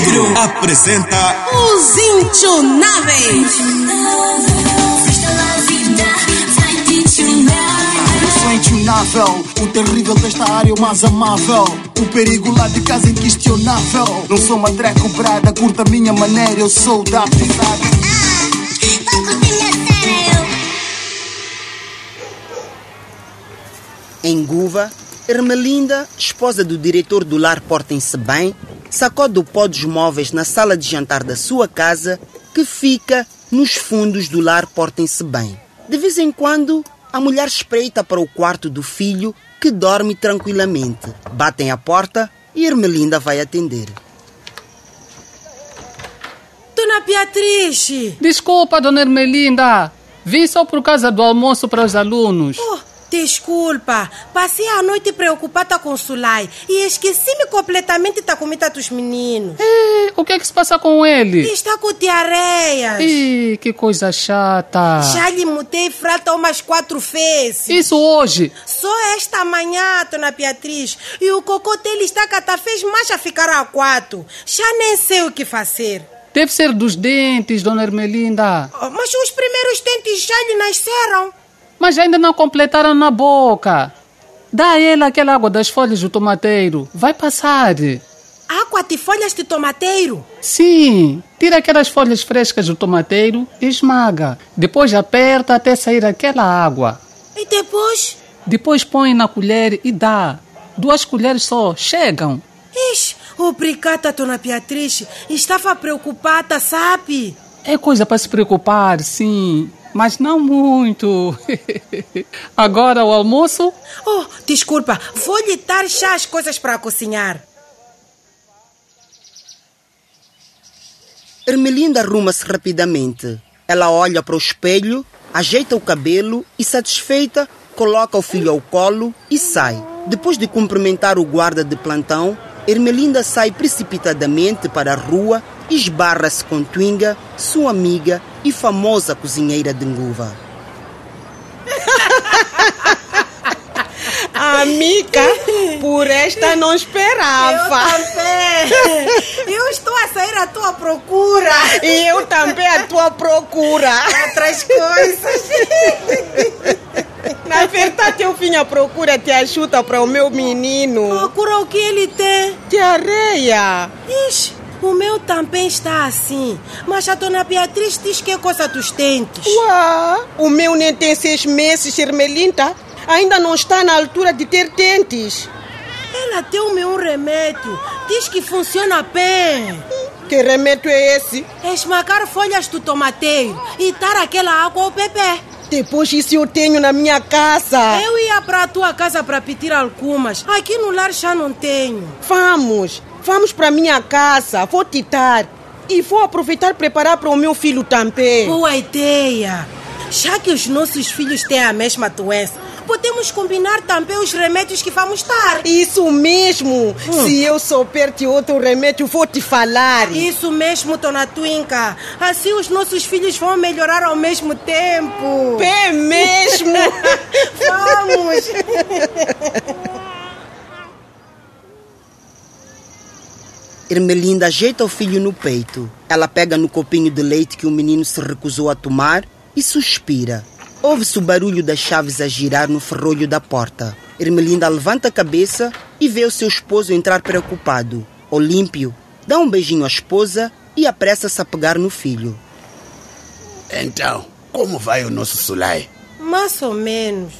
Negro apresenta Os Intionáveis. Eu sou intunável, o terrível desta área é o mais amável. O perigo lá de casa é inquestionável. Não sou uma drag cobrada, curta a minha maneira, eu sou da pesada. Em Guva, Ermelinda, esposa do diretor do lar Portem-se Bem, sacode o pó dos móveis na sala de jantar da sua casa, que fica nos fundos do lar Portem-se Bem. De vez em quando, a mulher espreita para o quarto do filho, que dorme tranquilamente. Batem à porta e Ermelinda vai atender. Dona Beatriz. Desculpa, dona Ermelinda. Vim só por causa do almoço para os alunos. Oh, desculpa. Passei a noite preocupada com o Sulai e esqueci-me completamente da comida dos meninos. Ih, o que é que se passa com ele? Está com diarreias. Ih, que coisa chata. Já lhe mudei fralda umas quatro vezes. Isso hoje. Só esta manhã, dona Beatriz. E o cocô dele está cada vez mais a ficar a quatro. Já nem sei o que fazer. Deve ser dos dentes, dona Ermelinda. Oh, Mas os primeiros dentes já lhe nasceram. Mas ainda não completaram na boca. Dá a ele aquela água das folhas do tomateiro. Vai passar. Água de folhas de tomateiro. Sim, tira aquelas folhas frescas do tomateiro e esmaga. Depois aperta até sair aquela água. E depois? Depois põe na colher e dá. Duas colheres só, chegam. Ixi, obrigada, dona Beatriz. Estava preocupada, sabe? É coisa para se preocupar, sim, mas não muito. Agora o almoço? Oh, desculpa, vou lhe dar já as coisas para cozinhar. Ermelinda arruma-se rapidamente. Ela olha para o espelho, ajeita o cabelo e, satisfeita, coloca o filho ao colo e sai. Depois de cumprimentar o guarda de plantão, Ermelinda sai precipitadamente para a rua e esbarra-se com Twinga, sua amiga e famosa cozinheira de Nguva. Amiga, por esta não esperava. também. Eu estou a sair à tua procura. E eu também à tua procura. Outras coisas. Na verdade, eu vim à procura de ajuda para o meu menino. Procura o que ele tem. Diarreia. Ixi, o meu também está assim. Mas a dona Beatriz diz que é coisa dos dentes. Uá, o meu nem tem seis meses, Ermelinda. Ainda não está na altura de ter dentes. Ela deu-me um remédio. Diz que funciona bem. Que remédio é esse? Esmagar folhas do tomateiro e dar aquela água ao bebê. Depois isso eu tenho na minha casa. Eu ia para a tua casa para pedir algumas. Aqui no lar já não tenho. Vamos, vamos para minha casa. Vou te dar. E vou aproveitar preparar para o meu filho também. Boa ideia. Já que os nossos filhos têm a mesma doença, podemos combinar também os remédios que vamos dar. Isso mesmo. Se eu souber de outro remédio, vou te falar. Isso mesmo, dona Twinka. Assim os nossos filhos vão melhorar ao mesmo tempo. Bem mesmo. Vamos! Ermelinda ajeita o filho no peito. Ela pega no copinho de leite que o menino se recusou a tomar e suspira. Ouve-se o barulho das chaves a girar no ferrolho da porta. Ermelinda levanta a cabeça e vê o seu esposo entrar preocupado. Olímpio dá um beijinho à esposa e apressa-se a pegar no filho. Então, como vai o nosso Sulai? Mais ou menos.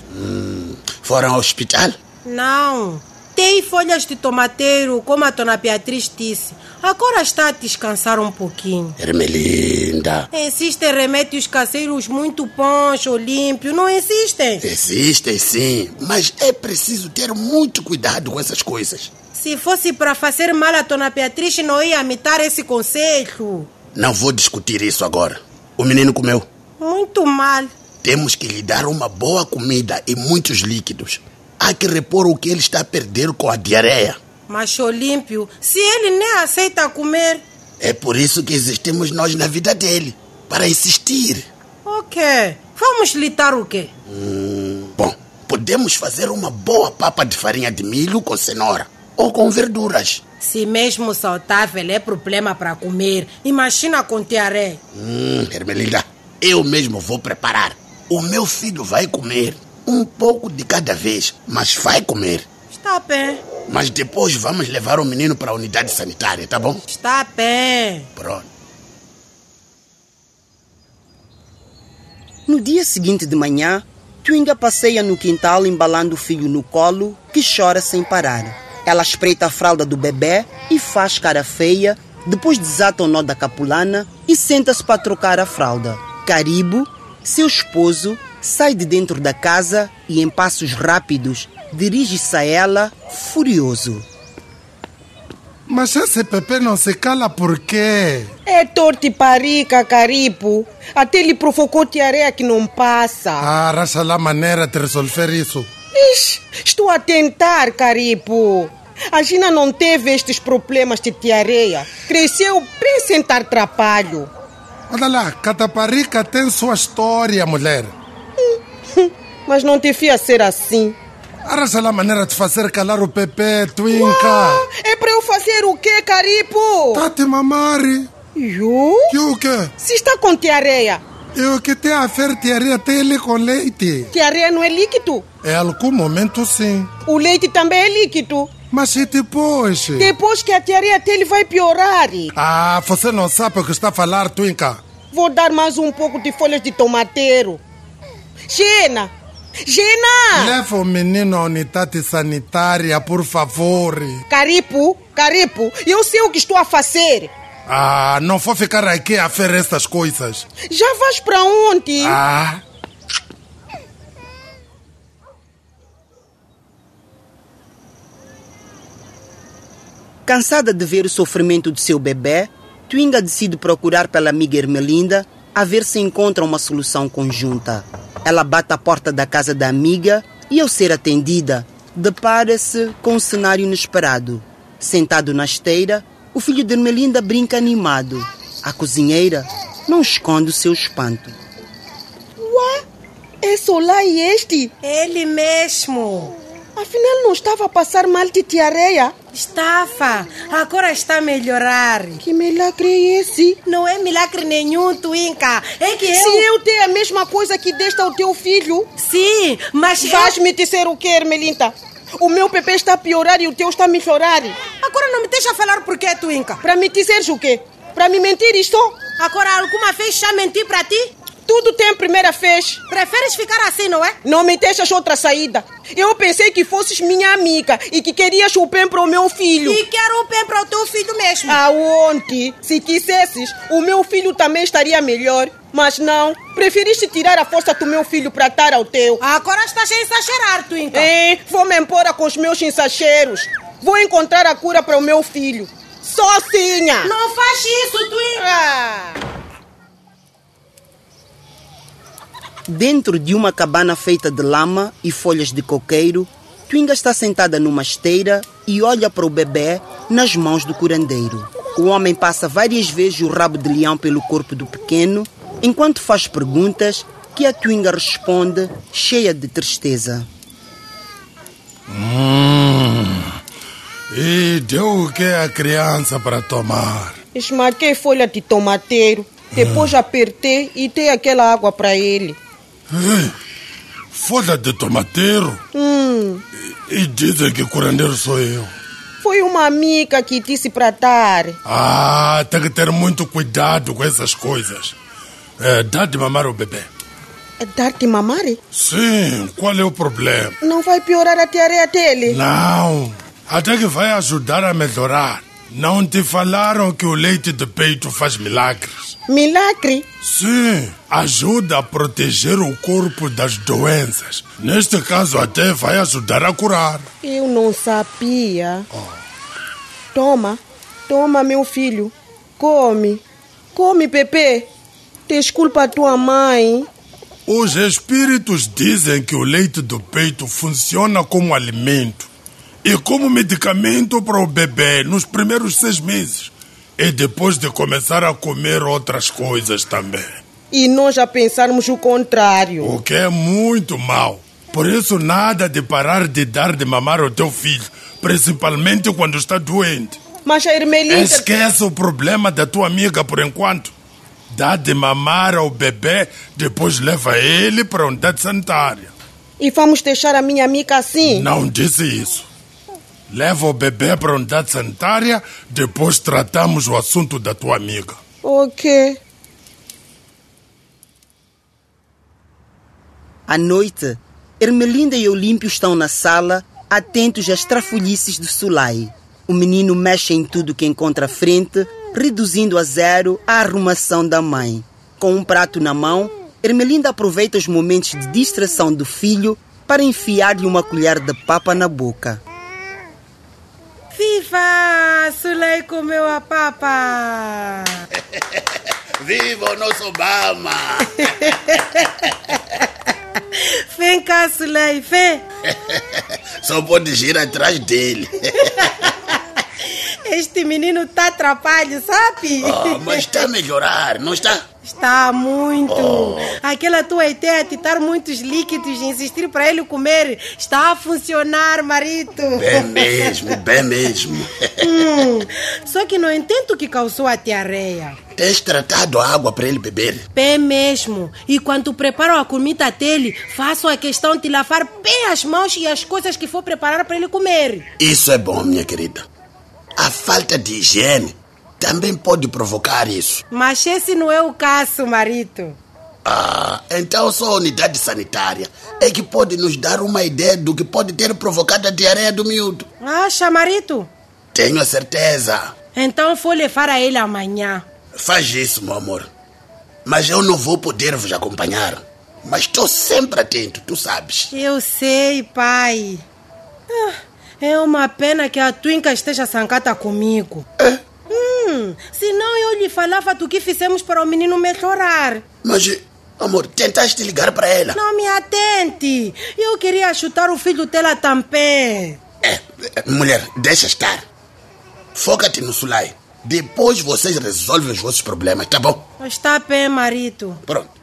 Foram ao hospital? Não. Tem folhas de tomateiro, como a dona Beatriz disse. Agora está a descansar um pouquinho. Ermelinda. Existem remédios caseiros muito bons, Olímpio. Não existem? Existem sim, mas é preciso ter muito cuidado com essas coisas. Se fosse para fazer mal a dona Beatriz, não ia me dar esse conselho. Não vou discutir isso agora. O menino comeu. Muito mal. Temos que lhe dar uma boa comida e muitos líquidos. Há que repor o que ele está a perder com a diarreia. Mas, Olímpio, se ele nem aceita comer. É por isso que existimos nós na vida dele para insistir. Ok. Vamos lhe dar o quê? Bom, podemos fazer uma boa papa de farinha de milho com cenoura ou com verduras. Se mesmo saudável é problema para comer, imagina com diarreia. Hum, Ermelinda, eu mesmo vou preparar. O meu filho vai comer um pouco de cada vez, mas vai comer. Está bem, Mas depois vamos levar o menino para a unidade sanitária, tá bom? está bem. Pronto. No dia seguinte de manhã, Twinga passeia no quintal embalando o filho no colo, que chora sem parar. Ela espreita a fralda do bebê e faz cara feia, depois desata o nó da capulana e senta-se para trocar a fralda. Caribo, seu esposo, sai de dentro da casa e, em passos rápidos, dirige-se a ela, furioso. Mas esse Pepe não se cala por quê? É tortiparica, caripo. Até lhe provocou diarreia que não passa. Ah, racha lá maneira de resolver isso. Ixi, estou a tentar, caripo. A Gina não teve estes problemas de diarreia. Cresceu sem dar trabalho. Olha lá, Cataparica tem sua história, mulher. Mas não devia ser assim. Arranja lá maneira de fazer calar o Pepe, Twinka. Ah, é para eu fazer o quê, caripo? Tá te mamare. Eu? E o quê? Se está com diarreia. E o que tem a ver diarreia tem ele com leite? Diarreia não é líquido. Em algum momento, sim. O leite também é líquido. Mas e depois? Depois que a diarreia dele vai piorar. Ah, você não sabe o que está a falar, Twinka. Vou dar mais um pouco de folhas de tomateiro. Gena! Gena! Leva o menino à unidade sanitária, por favor. Caripo, Caripo, eu sei o que estou a fazer. Ah, não vou ficar aqui a ver estas coisas. Já vais para onde? Ah, Cansada de ver o sofrimento de seu bebê, Twinga decide procurar pela amiga Ermelinda a ver se encontra uma solução conjunta. Ela bate à porta da casa da amiga e, ao ser atendida, depara-se com um cenário inesperado. Sentado na esteira, o filho de Ermelinda brinca animado. A cozinheira não esconde o seu espanto. Ué, é Solá e este? Ele mesmo. Afinal, não estava a passar mal de diarreia? Estava, agora está a melhorar. Que milagre é esse? Não é milagre nenhum, Twinka. É que eu... Se eu der a mesma coisa que deste ao teu filho, Sim, mas eu... vais me dizer o que, Ermelinda? O meu bebê está a piorar e o teu está a melhorar. Agora não me deixa falar por quê, Twinka. Para me dizeres o quê? Para me mentir isto? Agora alguma vez já menti para ti? Tudo tem primeira vez. Preferes ficar assim, não é? Não me deixas outra saída. Eu pensei que fosses minha amiga e que querias o bem para o meu filho. E quero o bem para o teu filho mesmo. Aonde? Se quisesses, o meu filho também estaria melhor. Mas não, preferiste tirar a força do meu filho para dar ao teu. Agora estás a exagerar, Twinka. É, vou-me embora com os meus exageros. Vou encontrar a cura para o meu filho. Sozinha! Não faz isso, Twinka. Ah. Dentro de uma cabana feita de lama e folhas de coqueiro, Twinga está sentada numa esteira e olha para o bebê nas mãos do curandeiro. O homem passa várias vezes o rabo de leão pelo corpo do pequeno, enquanto faz perguntas que a Twinga responde, cheia de tristeza. e deu o que a criança para tomar? Esmaquei folha de tomateiro. Depois apertei e dei aquela água para ele. Folha de tomateiro? Hum, E dizem que curandeiro sou eu. foi uma amiga que disse para dar. Ah, tem que ter muito cuidado com essas coisas. É, dá de mamar o bebê. Dar-te mamar? Sim, qual é o problema? Não vai piorar a diarreia dele? Não, até que vai ajudar a melhorar. Não te falaram que o leite de peito faz milagres? Milagre? Sim, ajuda a proteger o corpo das doenças. Neste caso, até vai ajudar a curar. Eu não sabia. Toma, toma, meu filho. Come. Come, Pepe. Desculpa a tua mãe. Os espíritos dizem que o leite do peito funciona como alimento e como medicamento para o bebê nos primeiros seis meses. E depois de começar a comer outras coisas também. E nós já pensarmos o contrário. O que é muito mal. Por isso, nada de parar de dar de mamar ao teu filho, principalmente quando está doente. Mas a Ermelinda... Esquece o problema da tua amiga por enquanto. Dá de mamar ao bebê, depois leva ele para a unidade sanitária. E vamos deixar a minha amiga assim? Não disse isso. Leva o bebê para a unidade sanitária, depois tratamos o assunto da tua amiga. Ok. À noite, Ermelinda e Olímpio estão na sala, atentos às trafolhices de Sulai. O menino mexe em tudo que encontra à frente, reduzindo a zero a arrumação da mãe. Com um prato na mão, Ermelinda aproveita os momentos de distração do filho para enfiar-lhe uma colher de papa na boca. Viva! Sulei comeu a papa! Viva o nosso Obama! Vem cá, Sulei, vem! Só pode ir atrás dele. Este menino tá atrapalho, sabe? Oh, mas está a melhorar, não está? Está muito. Oh. Aquela tua ideia de dar muitos líquidos e insistir para ele comer está a funcionar, marido. Bem mesmo, bem mesmo. Hum, só que não entendo o que causou a diarreia. Tens tratado a água para ele beber? Bem mesmo. E quando preparo a comida dele, faço a questão de lavar bem as mãos e as coisas que for preparar para ele comer. Isso é bom, minha querida. A falta de higiene também pode provocar isso. Mas esse não é o caso, marido. Ah, então só a unidade sanitária é que pode nos dar uma ideia do que pode ter provocado a diarreia do miúdo. Acha, marido? Tenho a certeza. Então vou levar a ele amanhã. Faz isso, meu amor. Mas eu não vou poder vos acompanhar. Mas estou sempre atento, tu sabes. Eu sei, pai. Ah, é uma pena que a Twinka esteja sangata comigo. É? Hum, senão eu lhe falava do que fizemos para o menino melhorar. Mas, amor, tentaste ligar para ela? Não me atente. Eu queria chutar o filho dela também. É, mulher, deixa estar. Foca-te no Sulai. Depois vocês resolvem os vossos problemas, tá bom? Está bem, marido. Pronto.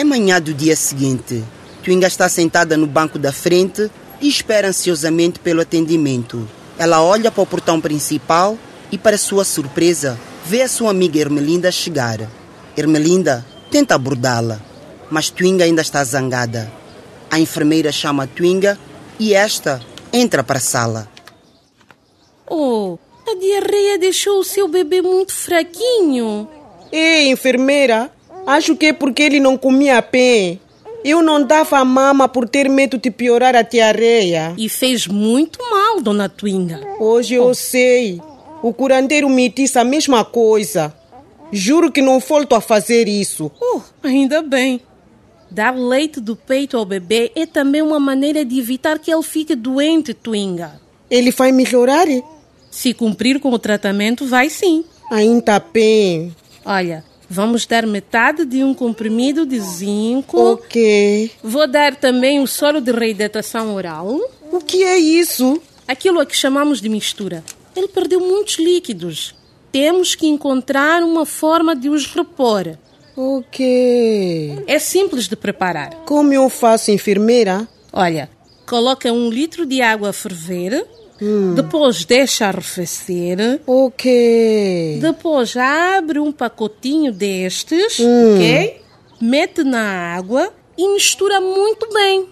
É manhã do dia seguinte. Twinga está sentada no banco da frente e espera ansiosamente pelo atendimento. Ela olha para o portão principal e, para sua surpresa, vê a sua amiga Ermelinda chegar. Ermelinda tenta abordá-la, mas Twinga ainda está zangada. A enfermeira chama a Twinga e esta entra para a sala. Oh, a diarreia deixou o seu bebê muito fraquinho. Ei, enfermeira, acho que é porque ele não comia bem. Eu não dava a mama por ter medo de piorar a diarreia. E fez muito mal, dona Twinga. Hoje eu sei. O curandeiro me disse a mesma coisa. Juro que não volto a fazer isso. Oh, ainda bem. Dar leite do peito ao bebê é também uma maneira de evitar que ele fique doente, Twinga. Ele vai melhorar? Se cumprir com o tratamento, vai sim. Ainda bem. Olha, vamos dar metade de um comprimido de zinco. Ok. Vou dar também o soro de reidratação oral. O que é isso? Aquilo a que chamamos de mistura. Ele perdeu muitos líquidos. Temos que encontrar uma forma de os repor. Ok. É simples de preparar. Como eu faço, enfermeira? Olha, coloca um litro de água a ferver, depois deixa arrefecer, Ok. depois abre um pacotinho destes, ok? Mete na água e mistura muito bem.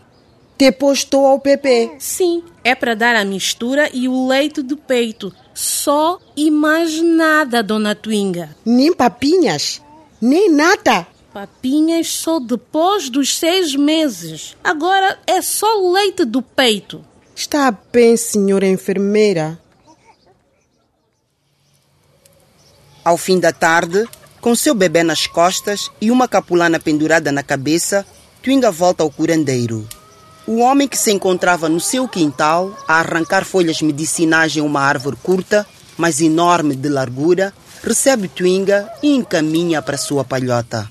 Depois estou ao PP. Sim, é para dar a mistura e o leite do peito. Só e mais nada, dona Twinga. Nem papinhas. Nem nada. Papinhas só depois dos seis meses. Agora é só leite do peito. Está bem, senhora enfermeira. Ao fim da tarde, com seu bebê nas costas e uma capulana pendurada na cabeça, Twinga volta ao curandeiro. O homem que se encontrava no seu quintal a arrancar folhas medicinais em uma árvore curta, mas enorme de largura, recebe Twinga e encaminha para sua palhota.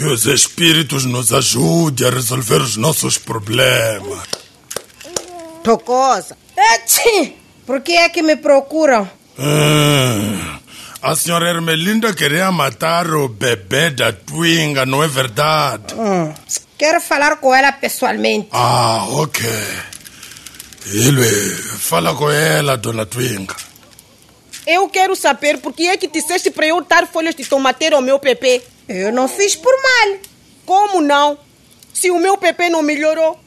Que os espíritos nos ajudem a resolver os nossos problemas. Tocosa. Eti! Por que é que me procuram? Ah, A senhora Ermelinda queria matar o bebê da Twinga, não é verdade? Hum, quero falar com ela pessoalmente. Ah, ok. Ele, fala com ela, dona Twinga. Eu quero saber por que é que disseste para eu dar folhas de tomateiro ao meu Pepe. Eu não fiz por mal. Como não? Se o meu Pepe não melhorou.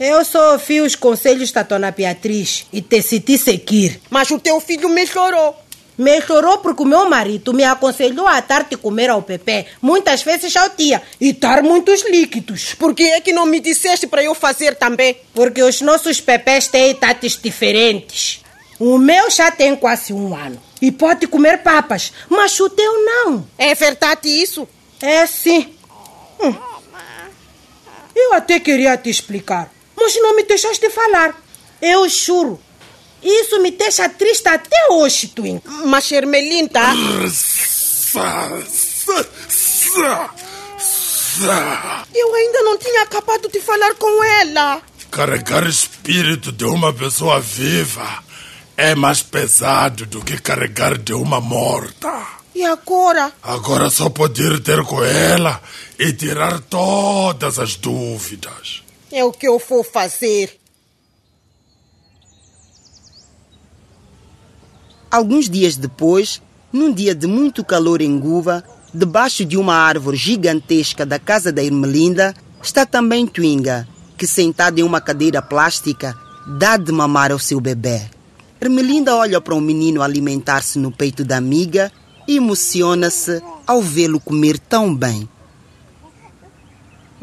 Eu só ouvi os conselhos da dona Beatriz e decidi seguir. Mas o teu filho melhorou. Melhorou porque o meu marido me aconselhou a dar de comer ao Pepe, muitas vezes ao dia, e dar muitos líquidos. Por que é que não me disseste para eu fazer também? Porque os nossos Pepés têm idades diferentes. O meu já tem quase um ano e pode comer papas, mas o teu não. É verdade isso? É sim. Hum. Eu até queria te explicar, mas não me deixaste falar. Eu juro. Isso me deixa triste até hoje, Twin. Mas Ermelinda... Eu ainda não tinha acabado de falar com ela. Carregar espírito de uma pessoa viva é mais pesado do que carregar de uma morta. E agora? Agora só poder ter com ela e tirar todas as dúvidas. É o que eu vou fazer. Alguns dias depois, num dia de muito calor em Guva, debaixo de uma árvore gigantesca da casa da Irmelinda, está também Twinga, que sentada em uma cadeira plástica, dá de mamar ao seu bebê. Ermelinda olha para o um menino alimentar-se no peito da amiga e emociona-se ao vê-lo comer tão bem.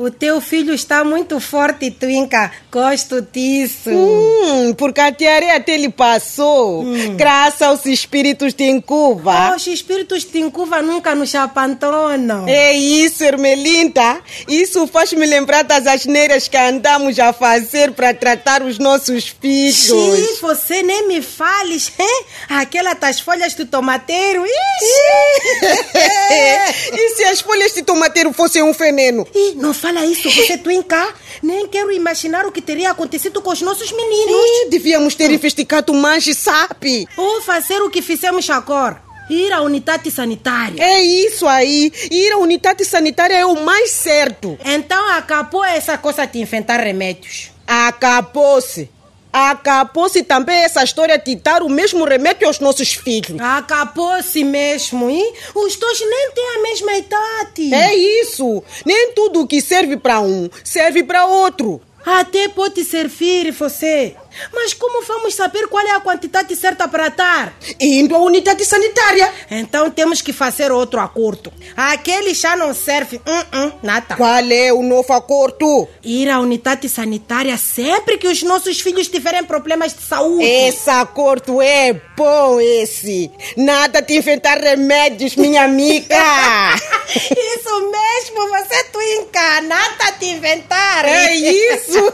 O teu filho está muito forte, Twinka. Gosto disso. Hum, porque a tiareia até lhe passou. Hum. Graças aos espíritos de Incuba. Os espíritos de Incuba nunca nos apantonam. É isso, Ermelinda. Isso faz-me lembrar das asneiras que andamos a fazer para tratar os nossos filhos. Sim, você nem me fales, hein? Aquela das folhas de tomateiro. Ixi! e se as folhas de tomateiro fossem um veneno? Ih, não faz Fala isso, você Twinka. Nem quero imaginar o que teria acontecido com os nossos meninos. Ih, devíamos ter investigado mais, sabe? Ou fazer o que fizemos agora. Ir à unidade sanitária. É isso aí. Ir à unidade sanitária é o mais certo. Então acabou essa coisa de inventar remédios. Acabou-se. Acabou-se também essa história de dar o mesmo remédio aos nossos filhos. Acabou-se mesmo, hein? Os dois nem têm a mesma idade. É isso. Nem tudo que serve para um serve para outro. Até pode servir você. Mas como vamos saber qual é a quantidade certa para dar? Indo à unidade sanitária. Então temos que fazer outro acordo. Aquele já não serve. Uh -uh, nada. Qual é o novo acordo? Ir à unidade sanitária sempre que os nossos filhos tiverem problemas de saúde. Esse acordo é bom, esse. Nada de inventar remédios, minha amiga. isso mesmo, você twinka. Nada de inventar. É isso.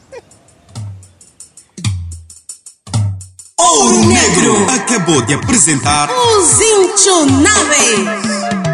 Ouro Negro acabou de apresentar Os Intionáveis.